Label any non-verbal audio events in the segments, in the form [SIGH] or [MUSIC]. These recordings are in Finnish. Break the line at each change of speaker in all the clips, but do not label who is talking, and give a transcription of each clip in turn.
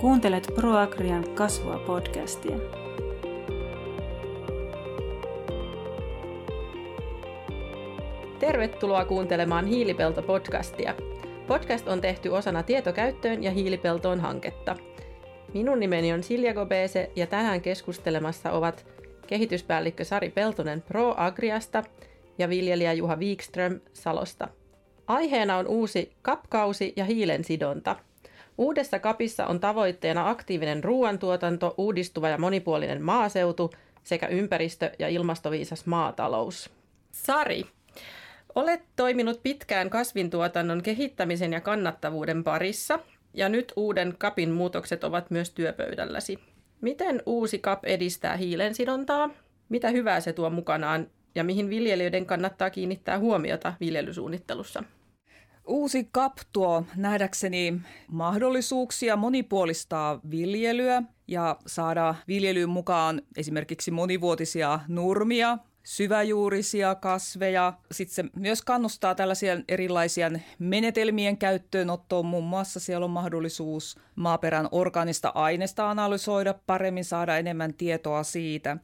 Kuuntelet ProAgrian kasvua podcastia.
Tervetuloa kuuntelemaan Hiilipelto-podcastia. Podcast on tehty osana tietokäyttöön ja hiilipeltoon hanketta. Minun nimeni on Silja Gobese ja tänään keskustelemassa ovat kehityspäällikkö Sari Peltonen ProAgriasta ja viljelijä Juha Wikström Salosta. Aiheena on uusi kapkausi ja hiilensidonta – Uudessa kapissa on tavoitteena aktiivinen ruoantuotanto, uudistuva ja monipuolinen maaseutu sekä ympäristö- ja ilmastoviisas maatalous. Sari, olet toiminut pitkään kasvintuotannon kehittämisen ja kannattavuuden parissa, ja nyt uuden kapin muutokset ovat myös työpöydälläsi. Miten uusi kap edistää hiilensidontaa? Mitä hyvää se tuo mukanaan ja mihin viljelijöiden kannattaa kiinnittää huomiota viljelysuunnittelussa?
Uusi CAP tuo nähdäkseni mahdollisuuksia monipuolistaa viljelyä ja saada viljelyyn mukaan esimerkiksi monivuotisia nurmia, syväjuurisia kasveja. Sitten se myös kannustaa tällaisia erilaisia menetelmien käyttöönottoon. Muun muassa siellä on mahdollisuus maaperän organista aineesta analysoida paremmin, saada enemmän tietoa siitä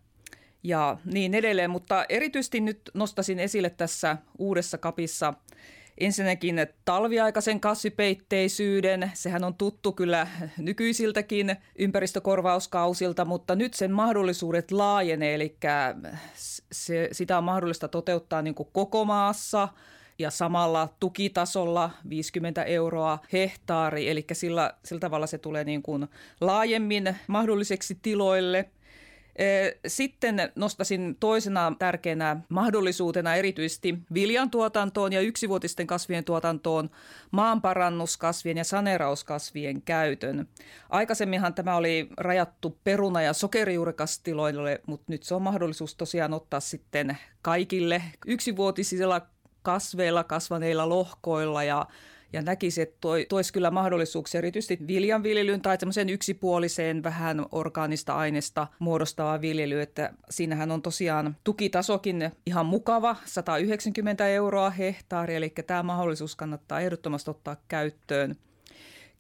ja niin edelleen. Mutta erityisesti nyt nostasin esille tässä uudessa kapissa Ensinnäkin talviaikaisen kasvipeitteisyyden, sehän on tuttu kyllä nykyisiltäkin ympäristökorvauskausilta, mutta nyt sen mahdollisuudet laajenee, eli se, sitä on mahdollista toteuttaa niin kuin koko maassa ja samalla tukitasolla 50 euroa hehtaari, eli sillä, sillä tavalla se tulee niin kuin laajemmin mahdolliseksi tiloille – sitten nostasin toisena tärkeänä mahdollisuutena erityisesti viljantuotantoon ja yksivuotisten kasvien tuotantoon maanparannuskasvien ja saneerauskasvien käytön. Aikaisemminhan tämä oli rajattu peruna- ja sokerijuurikastiloille, mutta nyt se on mahdollisuus tosiaan ottaa sitten kaikille yksivuotisilla kasveilla kasvaneilla lohkoilla ja ja näkisi, että toi, toisi kyllä mahdollisuuksia erityisesti viljanviljelyyn tai semmoiseen yksipuoliseen vähän orgaanista aineesta muodostavaa viljelyyn, että siinähän on tosiaan tukitasokin ihan mukava, 190 euroa hehtaari, eli tämä mahdollisuus kannattaa ehdottomasti ottaa käyttöön.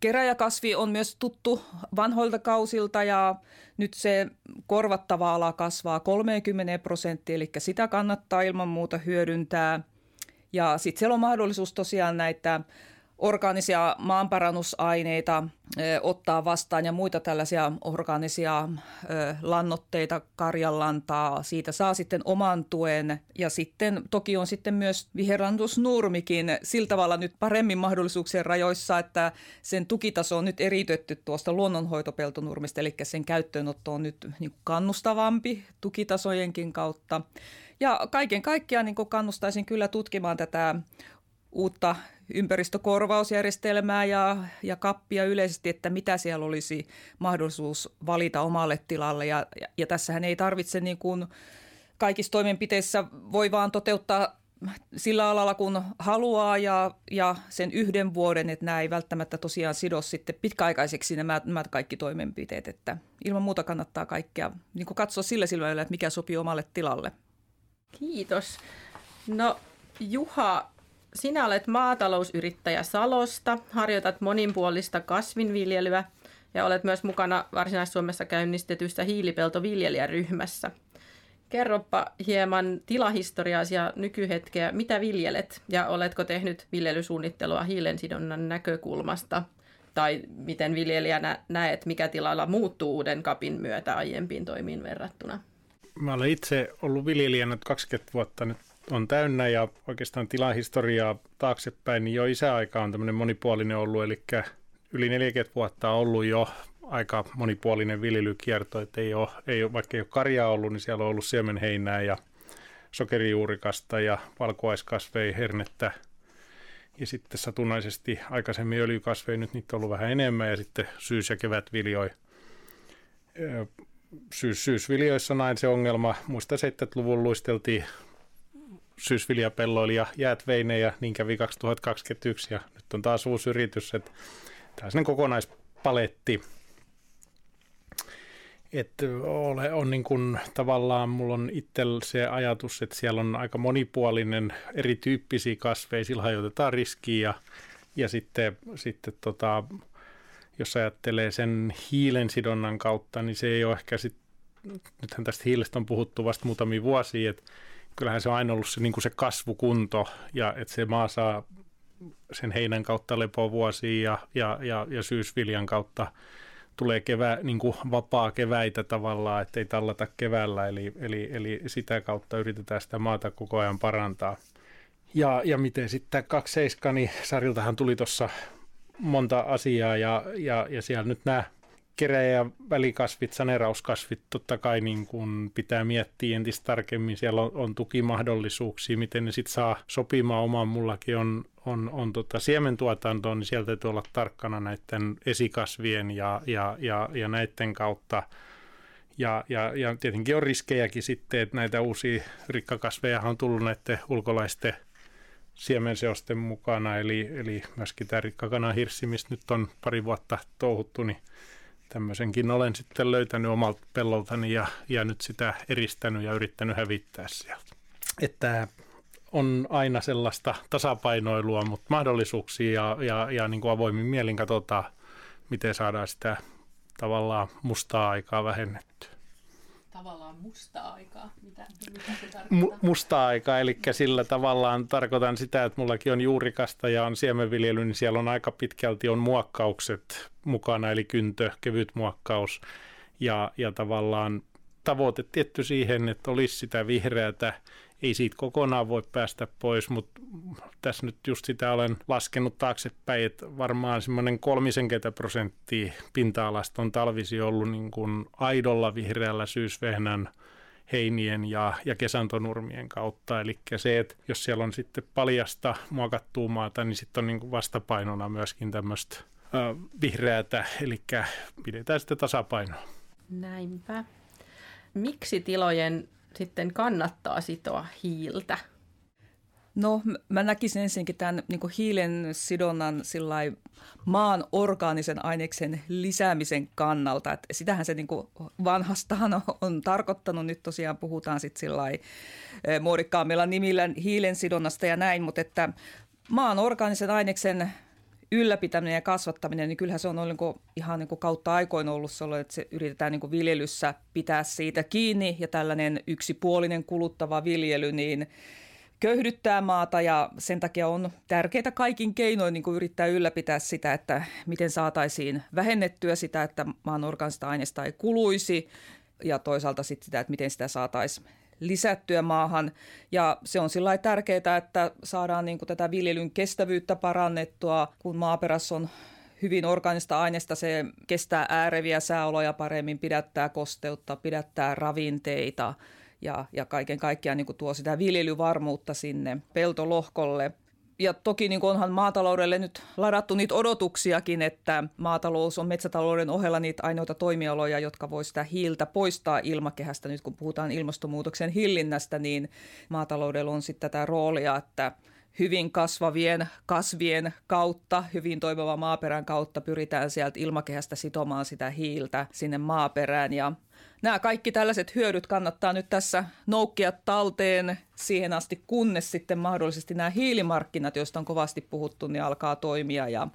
Keräjäkasvi on myös tuttu vanhoilta kausilta ja nyt se korvattava ala kasvaa 30 prosenttia, eli sitä kannattaa ilman muuta hyödyntää. Ja sitten siellä on mahdollisuus tosiaan näitä orgaanisia maanparannusaineita ottaa vastaan ja muita tällaisia orgaanisia lannoitteita, karjanlantaa. Siitä saa sitten oman tuen ja sitten toki on sitten myös viherlantusnurmikin sillä tavalla nyt paremmin mahdollisuuksien rajoissa, että sen tukitaso on nyt eritetty tuosta luonnonhoitopeltonurmista, eli sen käyttöönotto on nyt niin kannustavampi tukitasojenkin kautta. Ja kaiken kaikkiaan niin kannustaisin kyllä tutkimaan tätä uutta ympäristökorvausjärjestelmää ja, ja kappia yleisesti, että mitä siellä olisi mahdollisuus valita omalle tilalle. Ja, ja, ja tässähän ei tarvitse niin kuin kaikissa toimenpiteissä voi vaan toteuttaa sillä alalla kun haluaa ja, ja sen yhden vuoden, että nämä ei välttämättä tosiaan sido sitten pitkäaikaiseksi nämä, nämä kaikki toimenpiteet, että ilman muuta kannattaa kaikkea niin kuin katsoa sillä silmällä, että mikä sopii omalle tilalle.
Kiitos. No Juha, sinä olet maatalousyrittäjä Salosta, harjoitat moninpuolista kasvinviljelyä ja olet myös mukana Varsinais-Suomessa käynnistetyssä hiilipeltoviljelijäryhmässä. Kerropa hieman tilahistoriaasi ja nykyhetkeä, mitä viljelet ja oletko tehnyt viljelysuunnittelua hiilensidonnan näkökulmasta tai miten viljelijänä näet, mikä tilalla muuttuu uuden kapin myötä aiempiin toimiin verrattuna?
Mä olen itse ollut viljelijänä 20 vuotta nyt on täynnä ja oikeastaan tilahistoriaa taaksepäin, niin jo isäaika on tämmöinen monipuolinen ollut, eli yli 40 vuotta on ollut jo aika monipuolinen viljelykierto, että ei ole, ei ole, vaikka ei ole karjaa ollut, niin siellä on ollut siemenheinää ja sokerijuurikasta ja valkuaiskasveja, hernettä ja sitten satunnaisesti aikaisemmin öljykasveja, nyt niitä on ollut vähän enemmän ja sitten syys- ja kevätviljoi. Syys, syysviljoissa näin se ongelma. Muista 70-luvun luisteltiin syysviljapelloilla ja jäät veineen ja niin kävi 2021 ja nyt on taas uusi yritys, että on kokonaispaletti. Että ole, on niin kuin, tavallaan, mulla on itsellä se ajatus, että siellä on aika monipuolinen erityyppisiä kasveja, sillä hajotetaan riskiä ja, ja sitten, sitten tota, jos ajattelee sen hiilen sidonnan kautta, niin se ei ole ehkä sit, nythän tästä hiilestä on puhuttu vasta muutamia vuosia, että kyllähän se on aina ollut se, niin kuin se kasvukunto ja että se maa saa sen heinän kautta lepovuosia ja, ja, ja, ja syysviljan kautta tulee kevä, niin kuin vapaa keväitä tavallaan, ettei tallata keväällä, eli, eli, eli sitä kautta yritetään sitä maata koko ajan parantaa. Ja, ja miten sitten 27, niin Sariltahan tuli tuossa monta asiaa ja, ja, ja siellä nyt nämä keräjä välikasvit, sanerauskasvit totta kai niin kuin pitää miettiä entistä tarkemmin. Siellä on, on tukimahdollisuuksia, miten ne sitten saa sopimaan omaan. Mullakin on, on, on tota siementuotantoa, niin sieltä täytyy olla tarkkana näiden esikasvien ja, ja, ja, ja näiden kautta. Ja, ja, ja tietenkin on riskejäkin sitten, että näitä uusia rikkakasveja on tullut näiden ulkolaisten siemenseosten mukana, eli, eli myöskin tämä rikkakana hirssi, mistä nyt on pari vuotta touhuttu, niin tämmöisenkin olen sitten löytänyt omalta pelloltani ja, ja nyt sitä eristänyt ja yrittänyt hävittää sieltä. Että on aina sellaista tasapainoilua, mutta mahdollisuuksia ja, ja, ja niin kuin avoimin mielin katsotaan, miten saadaan sitä tavallaan mustaa aikaa vähennettyä
tavallaan mustaa aikaa? Mitä, mitä
mustaa aikaa, eli sillä tavallaan tarkoitan sitä, että mullakin on juurikasta ja on siemenviljely, niin siellä on aika pitkälti on muokkaukset mukana, eli kyntö, kevyt muokkaus ja, ja tavallaan tavoite tietty siihen, että olisi sitä vihreätä, ei siitä kokonaan voi päästä pois, mutta tässä nyt just sitä olen laskenut taaksepäin, että varmaan semmoinen 30 prosenttia pinta-alasta on talvisi ollut niin kuin aidolla vihreällä syysvehnän heinien ja, ja kesantonurmien kautta. Eli se, että jos siellä on sitten paljasta muokattua maata, niin sitten on niin kuin vastapainona myöskin tämmöistä vihreätä, eli pidetään sitten tasapainoa.
Näinpä. Miksi tilojen sitten kannattaa sitoa hiiltä?
No mä näkisin ensinnäkin tämän niin hiilen sidonnan maan orgaanisen aineksen lisäämisen kannalta. Et sitähän se niin vanhastaan on, [LAUGHS] on tarkoittanut. Nyt tosiaan puhutaan sitten muodikkaammilla nimillä hiilen sidonnasta ja näin, mutta että maan orgaanisen aineksen ylläpitäminen ja kasvattaminen, niin kyllähän se on ollut niin kuin, ihan niin kuin kautta aikoina ollut sellainen, että se yritetään niin viljelyssä pitää siitä kiinni ja tällainen yksipuolinen kuluttava viljely, niin köyhdyttää maata ja sen takia on tärkeää kaikin keinoin niin kuin yrittää ylläpitää sitä, että miten saataisiin vähennettyä sitä, että maan orgaanista aineista ei kuluisi ja toisaalta sitten sitä, että miten sitä saataisiin lisättyä maahan. Ja se on sillä tärkeää, että saadaan niin kuin tätä viljelyn kestävyyttä parannettua, kun maaperässä on hyvin organista aineesta, se kestää ääreviä sääoloja paremmin, pidättää kosteutta, pidättää ravinteita ja, ja kaiken kaikkiaan niin kuin tuo sitä viljelyvarmuutta sinne peltolohkolle – ja toki niin onhan maataloudelle nyt ladattu niitä odotuksiakin, että maatalous on metsätalouden ohella niitä ainoita toimialoja, jotka voi sitä hiiltä poistaa ilmakehästä. Nyt kun puhutaan ilmastonmuutoksen hillinnästä, niin maataloudella on sitten tätä roolia, että hyvin kasvavien kasvien kautta, hyvin toimivan maaperän kautta pyritään sieltä ilmakehästä sitomaan sitä hiiltä sinne maaperään. Ja nämä kaikki tällaiset hyödyt kannattaa nyt tässä noukkia talteen siihen asti, kunnes sitten mahdollisesti nämä hiilimarkkinat, joista on kovasti puhuttu, niin alkaa toimia ja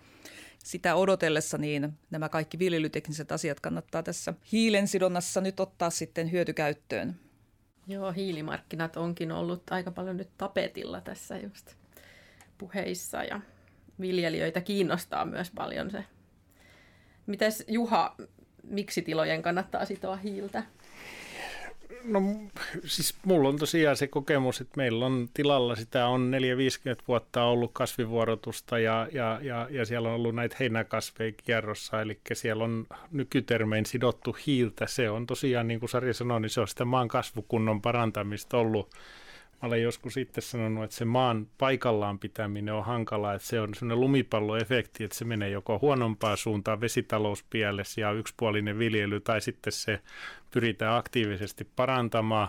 sitä odotellessa niin nämä kaikki viljelytekniset asiat kannattaa tässä hiilen sidonnassa nyt ottaa sitten hyötykäyttöön.
Joo, hiilimarkkinat onkin ollut aika paljon nyt tapetilla tässä just puheissa ja viljelijöitä kiinnostaa myös paljon se. Mites Juha, miksi tilojen kannattaa sitoa hiiltä?
No siis mulla on tosiaan se kokemus, että meillä on tilalla sitä on 4-50 vuotta ollut kasvivuorotusta ja, ja, ja, ja siellä on ollut näitä heinäkasveja kierrossa, eli siellä on nykytermein sidottu hiiltä. Se on tosiaan, niin kuin Sari sanoi, niin se on sitä maan kasvukunnon parantamista ollut Mä olen joskus itse sanonut, että se maan paikallaan pitäminen on hankalaa, että se on sellainen lumipalloefekti, että se menee joko huonompaan suuntaan vesitalouspielessä ja yksipuolinen viljely, tai sitten se pyritään aktiivisesti parantamaan,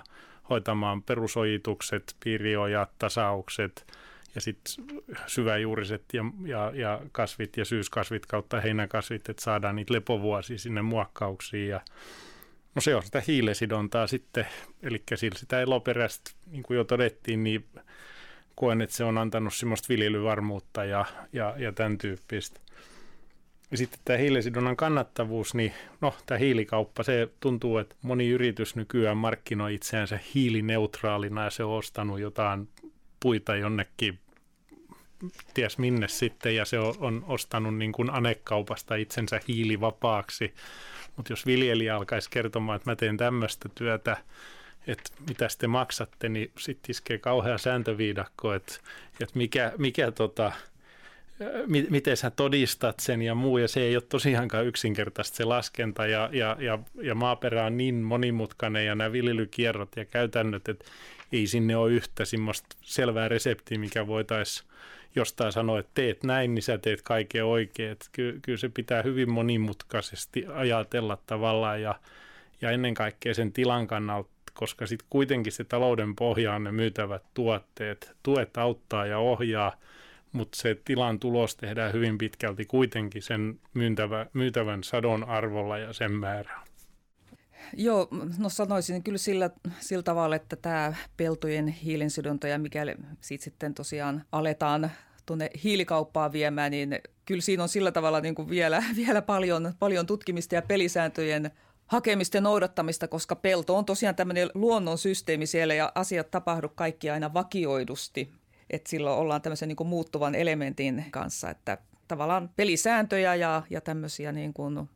hoitamaan perusojitukset, piiriojat, tasaukset ja sitten syväjuuriset ja, ja, ja kasvit ja syyskasvit kautta heinäkasvit, että saadaan niitä lepovuosia sinne muokkauksiin ja No se on sitä hiilesidontaa sitten, eli sitä eloperäistä, niin kuin jo todettiin, niin koen, että se on antanut semmoista viljelyvarmuutta ja, ja, ja tämän tyyppistä. Ja sitten tämä hiilisidonnan kannattavuus, niin no tämä hiilikauppa, se tuntuu, että moni yritys nykyään markkinoi itseänsä hiilineutraalina ja se on ostanut jotain puita jonnekin ties minne sitten ja se on, on ostanut niin kuin anekaupasta itsensä hiilivapaaksi. Mutta jos viljelijä alkaisi kertomaan, että mä teen tämmöistä työtä, että mitä te maksatte, niin sitten iskee kauhea sääntöviidakko, että, että mikä, mikä tota, miten sä todistat sen ja muu, ja se ei ole tosiaankaan yksinkertaista se laskenta, ja, ja, ja, ja maaperä on niin monimutkainen, ja nämä viljelykierrot ja käytännöt, että ei sinne ole yhtä semmoista selvää reseptiä, mikä voitaisiin jostain sanoa, että teet näin, niin sä teet kaiken oikein. Että ky- kyllä se pitää hyvin monimutkaisesti ajatella tavallaan, ja, ja ennen kaikkea sen tilan kannalta, koska sitten kuitenkin se talouden pohja on ne myytävät tuotteet. Tuet auttaa ja ohjaa, mutta se tilan tulos tehdään hyvin pitkälti kuitenkin sen myytävä, myytävän sadon arvolla ja sen määrään.
Joo, no sanoisin kyllä sillä, sillä tavalla, että tämä peltojen hiilinsidonta ja mikäli siitä sitten tosiaan aletaan tuonne hiilikauppaan viemään, niin kyllä siinä on sillä tavalla niin kuin vielä, [LAUGHS] vielä paljon, paljon tutkimista ja pelisääntöjen hakemista ja noudattamista, koska pelto on tosiaan tämmöinen luonnon systeemi siellä ja asiat tapahdu kaikki aina vakioidusti. Että silloin ollaan tämmöisen niin kuin muuttuvan elementin kanssa, että tavallaan pelisääntöjä ja, ja tämmöisiä niin kuin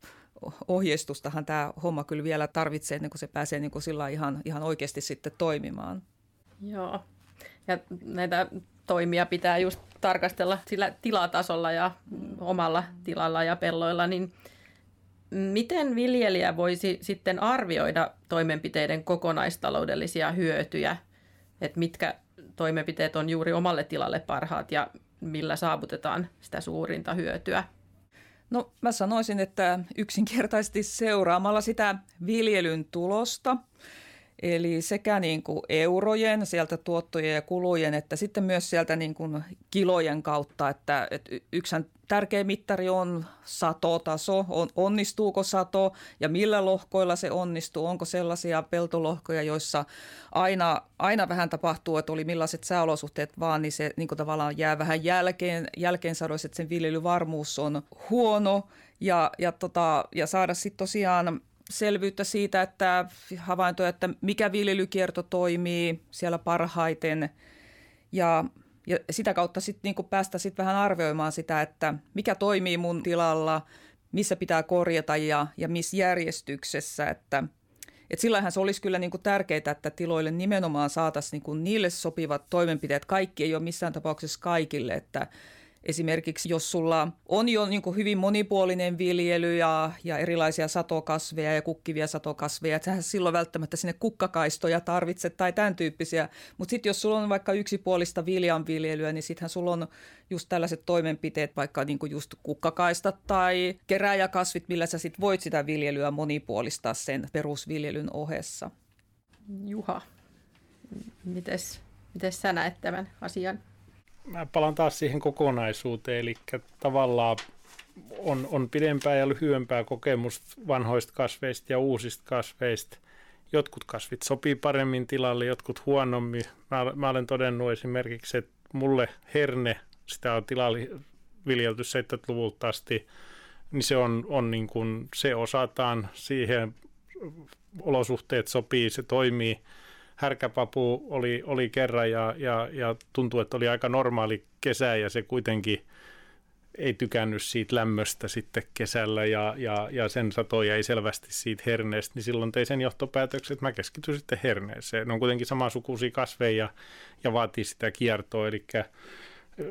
ohjeistustahan tämä homma kyllä vielä tarvitsee, ennen kuin se pääsee niin kuin sillä ihan, ihan oikeasti sitten toimimaan.
Joo, ja näitä toimia pitää just tarkastella sillä tilatasolla ja omalla tilalla ja pelloilla, niin miten viljelijä voisi sitten arvioida toimenpiteiden kokonaistaloudellisia hyötyjä, että mitkä toimenpiteet on juuri omalle tilalle parhaat ja millä saavutetaan sitä suurinta hyötyä?
No mä sanoisin, että yksinkertaisesti seuraamalla sitä viljelyn tulosta, eli sekä niin kuin eurojen, sieltä tuottojen ja kulujen, että sitten myös sieltä niin kuin kilojen kautta, että, että yksihän tärkeä mittari on satotaso, on, onnistuuko sato ja millä lohkoilla se onnistuu, onko sellaisia peltolohkoja, joissa aina, aina vähän tapahtuu, että oli millaiset sääolosuhteet vaan, niin se niin kuin tavallaan jää vähän jälkeen, jälkeen sadoissa, että sen viljelyvarmuus on huono. Ja, ja, tota, ja saada sitten tosiaan selvyyttä siitä, että havaintoja, että mikä viljelykierto toimii siellä parhaiten ja ja sitä kautta sitten niinku päästä sit vähän arvioimaan sitä, että mikä toimii mun tilalla, missä pitää korjata ja, ja missä järjestyksessä. Että, et sillähän se olisi kyllä niinku tärkeää, että tiloille nimenomaan saataisiin niinku niille sopivat toimenpiteet. Kaikki ei ole missään tapauksessa kaikille, että Esimerkiksi jos sulla on jo niin kuin hyvin monipuolinen viljely ja, ja erilaisia satokasveja ja kukkivia satokasveja, että silloin välttämättä sinne kukkakaistoja tarvitse tai tämän tyyppisiä. Mutta sitten jos sulla on vaikka yksipuolista viljanviljelyä, niin sittenhän sulla on just tällaiset toimenpiteet, vaikka niin kuin just kukkakaistat tai keräjäkasvit, millä sä sitten voit sitä viljelyä monipuolistaa sen perusviljelyn ohessa.
Juha, mites, mites sä näet tämän asian?
Mä palaan taas siihen kokonaisuuteen, eli tavallaan on, on pidempää ja lyhyempää kokemusta vanhoista kasveista ja uusista kasveista. Jotkut kasvit sopii paremmin tilalle, jotkut huonommin. Mä, mä olen todennut esimerkiksi, että mulle herne, sitä on tilalla viljelty 70-luvulta asti, niin se on, on niin kuin, se osataan siihen, olosuhteet sopii, se toimii – härkäpapu oli, oli kerran ja, ja, ja tuntui, että oli aika normaali kesä ja se kuitenkin ei tykännyt siitä lämmöstä sitten kesällä ja, ja, ja sen sato jäi selvästi siitä herneestä, niin silloin tein sen johtopäätöksen, että mä keskityin sitten herneeseen. Ne on kuitenkin samansukuisia kasveja ja vaatii sitä kiertoa, eli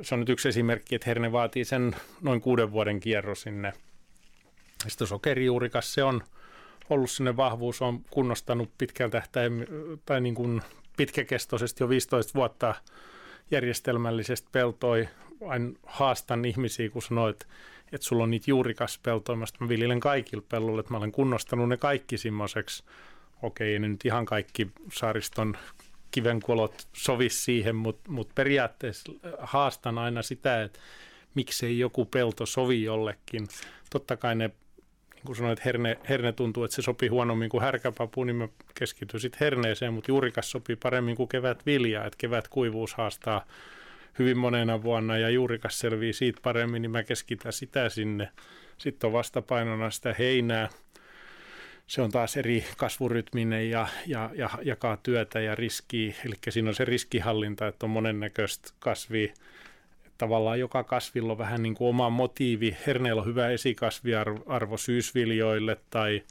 se on nyt yksi esimerkki, että herne vaatii sen noin kuuden vuoden kierro sinne. Sitten sokerijuurikas, se on ollut sinne vahvuus, on kunnostanut pitkältä tähtäim, tai niin kuin pitkäkestoisesti jo 15 vuotta järjestelmällisesti peltoi. Aina haastan ihmisiä, kun sanoit, että sulla on niitä juurikaspeltoja, mä viljelen kaikille pelloille, että mä olen kunnostanut ne kaikki semmoiseksi. Okei, nyt ihan kaikki saariston kivenkolot sovi siihen, mutta mut periaatteessa haastan aina sitä, että miksei joku pelto sovi jollekin. Totta kai ne kun sanoit, että herne, herne tuntuu, että se sopii huonommin kuin härkäpapu, niin mä keskityn sitten herneeseen, mutta juurikas sopii paremmin kuin kevät vilja, että kevät kuivuus haastaa hyvin monena vuonna ja juurikas selvii siitä paremmin, niin mä keskitän sitä sinne. Sitten on vastapainona sitä heinää. Se on taas eri kasvurytminen ja, ja, ja jakaa työtä ja riskiä. Eli siinä on se riskihallinta, että on monennäköistä kasvia. Tavallaan joka kasvilla on vähän niin kuin oma motiivi. Herneellä on hyvä esikasviarvo syysviljoille tai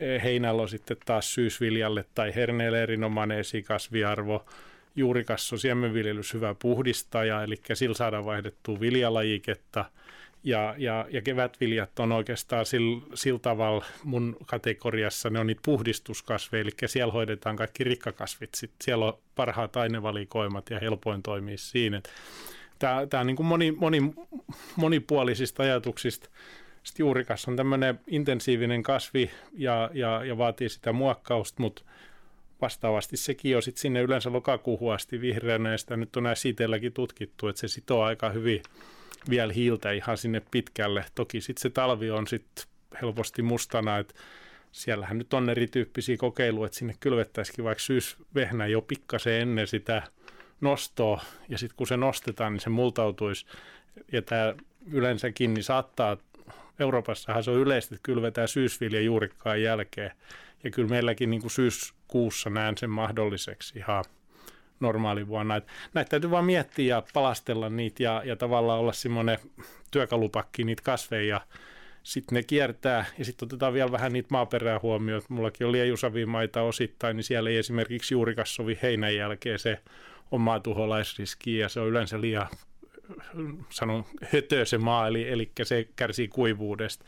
eh, heinällä on sitten taas syysviljalle tai herneelle erinomainen esikasviarvo juurikassa on siemenviljelys hyvä puhdistaja, eli sillä saadaan vaihdettua viljalajiketta. Ja, ja, ja kevätviljat on oikeastaan sillä, sillä tavalla mun kategoriassa, ne on niitä puhdistuskasveja, eli siellä hoidetaan kaikki rikkakasvit. Sitten siellä on parhaat ainevalikoimat ja helpoin toimii siinä. Tämä, tämä on niin kuin moni, moni, monipuolisista ajatuksista. Sitten juurikas on tämmöinen intensiivinen kasvi ja, ja, ja vaatii sitä muokkausta, mutta vastaavasti sekin on sitten sinne yleensä lokakuuhun asti vihreänä, ja sitä nyt on näissä siteilläkin tutkittu, että se sitoo aika hyvin vielä hiiltä ihan sinne pitkälle. Toki sitten se talvi on sitten helposti mustana, että siellähän nyt on erityyppisiä kokeiluja, että sinne kylvettäisikin vaikka syysvehnä jo pikkasen ennen sitä nostoa, ja sitten kun se nostetaan, niin se multautuisi, ja tämä yleensäkin niin saattaa, Euroopassahan se on yleistä, että kylvetään syysvilja juurikkaan jälkeen, ja kyllä meilläkin niin kuin syyskuussa näen sen mahdolliseksi ihan normaalivuonna. Et näitä täytyy vaan miettiä ja palastella niitä ja, ja tavallaan olla semmoinen työkalupakki niitä kasveja. Sitten ne kiertää ja sitten otetaan vielä vähän niitä maaperää huomioon. Mullakin oli liejusavimaita osittain, niin siellä ei esimerkiksi juurikas sovi heinän jälkeen se omaa tuholaisriski ja se on yleensä liian sanon hötö se maa, eli, eli se kärsii kuivuudesta.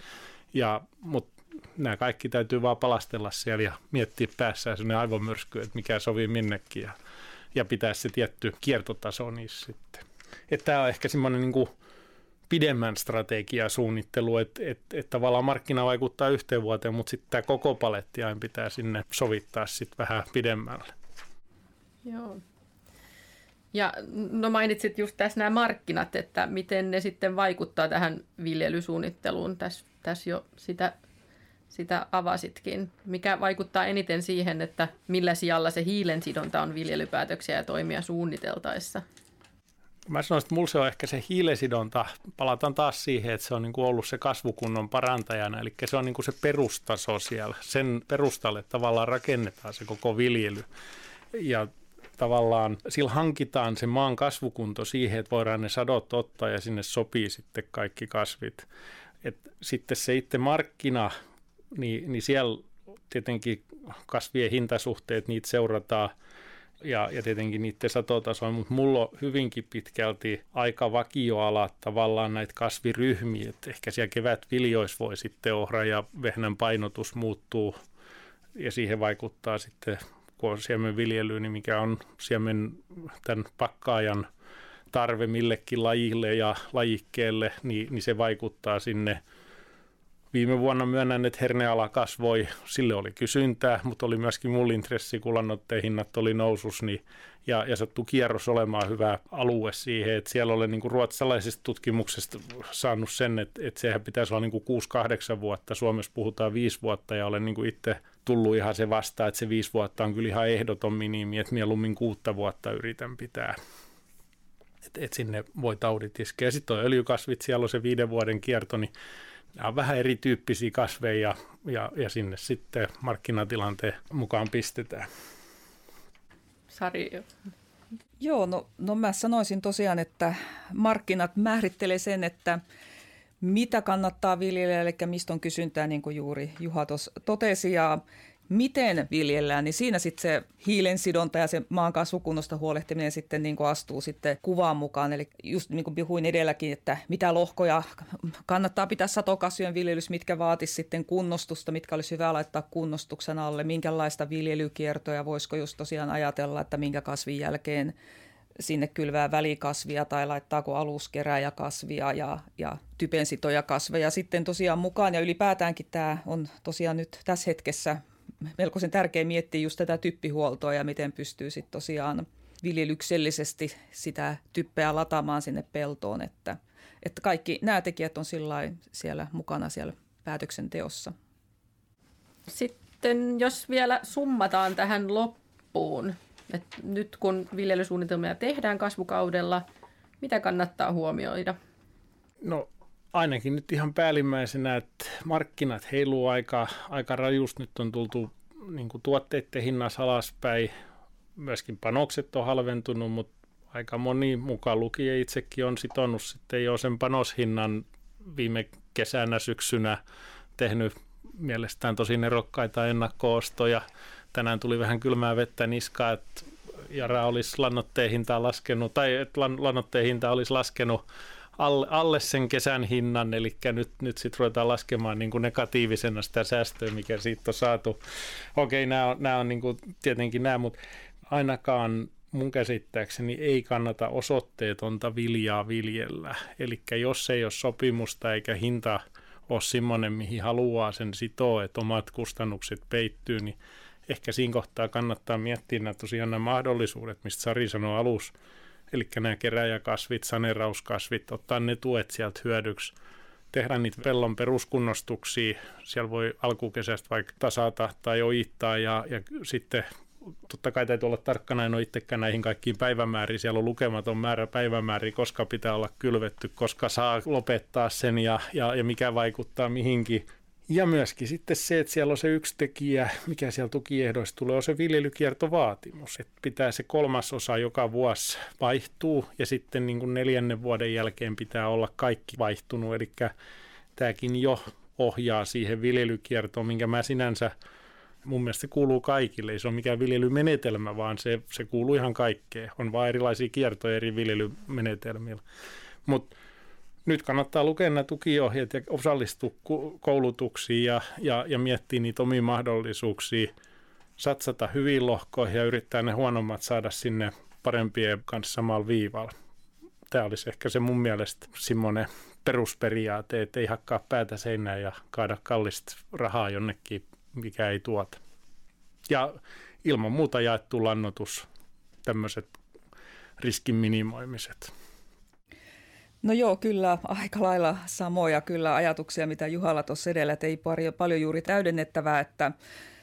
Ja, mutta nämä kaikki täytyy vaan palastella siellä ja miettiä päässään sellainen aivomyrsky, että mikä sovii minnekin ja, ja pitää se tietty kiertotaso niissä sitten. Että tämä on ehkä semmoinen niin pidemmän strategiasuunnittelu, että, että, että tavallaan markkina vaikuttaa yhteen vuoteen, mutta sitten tämä koko paletti aina pitää sinne sovittaa sitten vähän pidemmälle.
Joo. Ja no mainitsit just tässä nämä markkinat, että miten ne sitten vaikuttaa tähän viljelysuunnitteluun. Tässä, tässä jo sitä sitä avasitkin. Mikä vaikuttaa eniten siihen, että millä sijalla se hiilensidonta on viljelypäätöksiä ja toimia suunniteltaessa?
Mä sanoisin, että mulla se on ehkä se hiilesidonta. Palataan taas siihen, että se on niin kuin ollut se kasvukunnon parantajana, eli se on niin kuin se perustaso siellä. Sen perustalle tavallaan rakennetaan se koko viljely. Ja tavallaan sillä hankitaan se maan kasvukunto siihen, että voidaan ne sadot ottaa ja sinne sopii sitten kaikki kasvit. Et sitten se itse markkina niin, niin siellä tietenkin kasvien hintasuhteet, niitä seurataan ja, ja tietenkin niiden satotasoja, mutta mulla on hyvinkin pitkälti aika vakioala tavallaan näitä kasviryhmiä, että ehkä siellä kevät viljois voi sitten ohra ja vehnän painotus muuttuu ja siihen vaikuttaa sitten, kun on siemenviljely, niin mikä on siemen tämän pakkaajan tarve millekin lajille ja lajikkeelle, niin, niin se vaikuttaa sinne – Viime vuonna myönnän, että herneala kasvoi, sille oli kysyntää, mutta oli myöskin mulla intressi, kun lannoitteen hinnat oli nousus, niin, ja, ja sattui kierros olemaan hyvä alue siihen, että siellä olen niin kuin ruotsalaisesta tutkimuksesta saanut sen, että, että sehän pitäisi olla niin kuin 6-8 vuotta, Suomessa puhutaan 5 vuotta, ja olen niin kuin itse tullut ihan se vasta, että se 5 vuotta on kyllä ihan ehdoton minimi, että mieluummin kuutta vuotta yritän pitää että et sinne voi taudit iskeä. Sitten on öljykasvit, siellä on se viiden vuoden kierto, niin nämä on vähän erityyppisiä kasveja ja, ja sinne sitten markkinatilanteen mukaan pistetään.
Sari.
Joo, no, no mä sanoisin tosiaan, että markkinat määrittelee sen, että mitä kannattaa viljellä, eli mistä on kysyntää, niin kuin juuri Juha tuossa totesi. Ja miten viljellään, niin siinä sitten se hiilensidonta ja se maan kasvukunnosta huolehtiminen sitten niin astuu sitten kuvaan mukaan. Eli just niin kuin puhuin edelläkin, että mitä lohkoja kannattaa pitää satokasvien viljelys, mitkä vaatisi sitten kunnostusta, mitkä olisi hyvä laittaa kunnostuksen alle, minkälaista viljelykiertoja, voisiko just tosiaan ajatella, että minkä kasvin jälkeen sinne kylvää välikasvia tai laittaako aluskeräjäkasvia ja, ja typensitoja kasveja sitten tosiaan mukaan. Ja ylipäätäänkin tämä on tosiaan nyt tässä hetkessä melkoisen tärkeä miettiä just tätä typpihuoltoa ja miten pystyy sitten tosiaan viljelyksellisesti sitä typpeä lataamaan sinne peltoon, että, että kaikki nämä tekijät on siellä mukana siellä päätöksenteossa.
Sitten jos vielä summataan tähän loppuun, että nyt kun viljelysuunnitelmia tehdään kasvukaudella, mitä kannattaa huomioida?
No ainakin nyt ihan päällimmäisenä, että markkinat heiluu aika, aika rajusti. Nyt on tultu niin kuin tuotteiden hinnassa alaspäin. Myöskin panokset on halventunut, mutta aika moni mukaan lukien itsekin on sitonut sitten jo sen panoshinnan viime kesänä, syksynä tehnyt mielestään tosi nerokkaita ennakko-ostoja. Tänään tuli vähän kylmää vettä niskaa, että Jara olisi lannoitteen hintaa laskenut, tai että lannoitteen hinta olisi laskenut alle, alle sen kesän hinnan, eli nyt, nyt sitten ruvetaan laskemaan niin kuin negatiivisena sitä säästöä, mikä siitä on saatu. Okei, nämä on, nämä on niin kuin tietenkin nämä, mutta ainakaan mun käsittääkseni ei kannata osoitteetonta viljaa viljellä. Eli jos ei ole sopimusta eikä hinta ole semmoinen, mihin haluaa sen sitoa, että omat kustannukset peittyy, niin ehkä siinä kohtaa kannattaa miettiä nämä tosiaan nämä mahdollisuudet, mistä Sari sanoi alussa. Eli nämä keräjäkasvit, sanerauskasvit, ottaa ne tuet sieltä hyödyksi, tehdä niitä pellon peruskunnostuksia. Siellä voi alkukesästä vaikka tasata tai ojittaa ja, ja sitten totta kai täytyy olla tarkkana, en ole itsekään näihin kaikkiin päivämääriin. Siellä on lukematon määrä päivämääriä, koska pitää olla kylvetty, koska saa lopettaa sen ja, ja, ja mikä vaikuttaa mihinkin. Ja myöskin sitten se, että siellä on se yksi tekijä, mikä siellä tukiehdoissa tulee, on se viljelykiertovaatimus. Että pitää se kolmas osa joka vuosi vaihtuu ja sitten niin kuin neljännen vuoden jälkeen pitää olla kaikki vaihtunut. Eli tämäkin jo ohjaa siihen viljelykiertoon, minkä mä sinänsä mun mielestä se kuuluu kaikille. Ei se ole mikään viljelymenetelmä, vaan se, se kuuluu ihan kaikkeen. On vain erilaisia kiertoja eri viljelymenetelmillä. Mutta nyt kannattaa lukea nämä tukiohjeet ja osallistua koulutuksiin ja, ja, ja miettiä niitä omia mahdollisuuksia, satsata hyvin lohkoihin ja yrittää ne huonommat saada sinne parempien kanssa samalla viivalla. Tämä olisi ehkä se mun mielestä semmoinen perusperiaate, että ei hakkaa päätä seinään ja kaada kallista rahaa jonnekin mikä ei tuota. Ja ilman muuta jaettu lannotus, tämmöiset riskin minimoimiset.
No joo, kyllä aika lailla samoja kyllä ajatuksia, mitä Juhalla tuossa edellä, että ei paljon, paljon juuri täydennettävää, että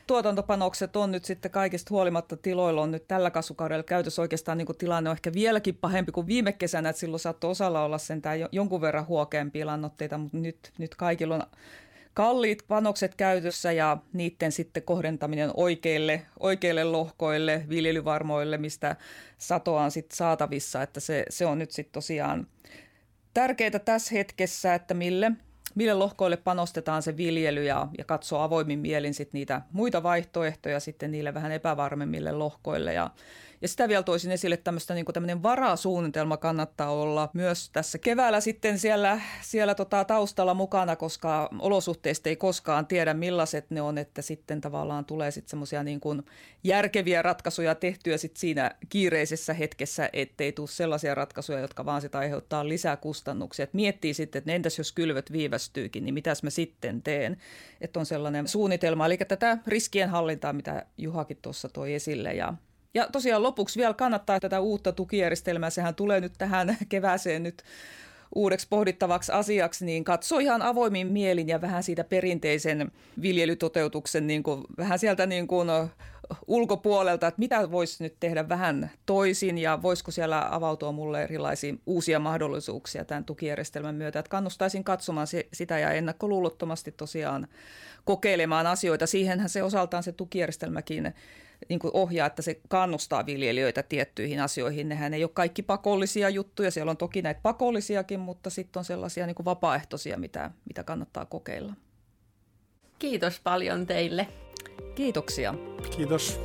tuotantopanokset on nyt sitten kaikista huolimatta tiloilla on nyt tällä kasvukaudella käytössä. Oikeastaan niin kuin tilanne on ehkä vieläkin pahempi kuin viime kesänä, että silloin saattoi osalla olla sentään jonkun verran huokeampia lannoitteita, mutta nyt, nyt kaikilla on kalliit panokset käytössä ja niiden sitten kohdentaminen oikeille, oikeille lohkoille, viljelyvarmoille, mistä satoa on sitten saatavissa, että se, se on nyt sitten tosiaan tärkeää tässä hetkessä, että mille, mille lohkoille panostetaan se viljely ja, ja katsoo avoimin mielin sitten niitä muita vaihtoehtoja sitten niille vähän epävarmemmille lohkoille ja ja sitä vielä toisin esille, tämmöistä niin tämmöinen varasuunnitelma kannattaa olla myös tässä keväällä sitten siellä, siellä tota taustalla mukana, koska olosuhteista ei koskaan tiedä millaiset ne on, että sitten tavallaan tulee sitten semmoisia niin järkeviä ratkaisuja tehtyä sitten siinä kiireisessä hetkessä, ettei tule sellaisia ratkaisuja, jotka vaan sitä aiheuttaa lisää kustannuksia. Et miettii sitten, että entäs jos kylvöt viivästyykin, niin mitäs mä sitten teen? Että on sellainen suunnitelma, eli tätä riskien hallintaa, mitä Juhakin tuossa toi esille ja ja tosiaan lopuksi vielä kannattaa tätä uutta tukijärjestelmää, sehän tulee nyt tähän kevääseen nyt uudeksi pohdittavaksi asiaksi, niin katso ihan avoimin mielin ja vähän siitä perinteisen viljelytoteutuksen niin kuin, vähän sieltä niin kuin ulkopuolelta, että mitä voisi nyt tehdä vähän toisin ja voisiko siellä avautua mulle erilaisia uusia mahdollisuuksia tämän tukijärjestelmän myötä. Että kannustaisin katsomaan sitä ja ennakkoluulottomasti tosiaan kokeilemaan asioita. Siihenhän se osaltaan se tukijärjestelmäkin niin kuin ohjaa, että se kannustaa viljelijöitä tiettyihin asioihin. Nehän ei ole kaikki pakollisia juttuja, siellä on toki näitä pakollisiakin, mutta sitten on sellaisia niin kuin vapaaehtoisia, mitä, mitä kannattaa kokeilla.
Kiitos paljon teille.
Kiitoksia.
Kiitos.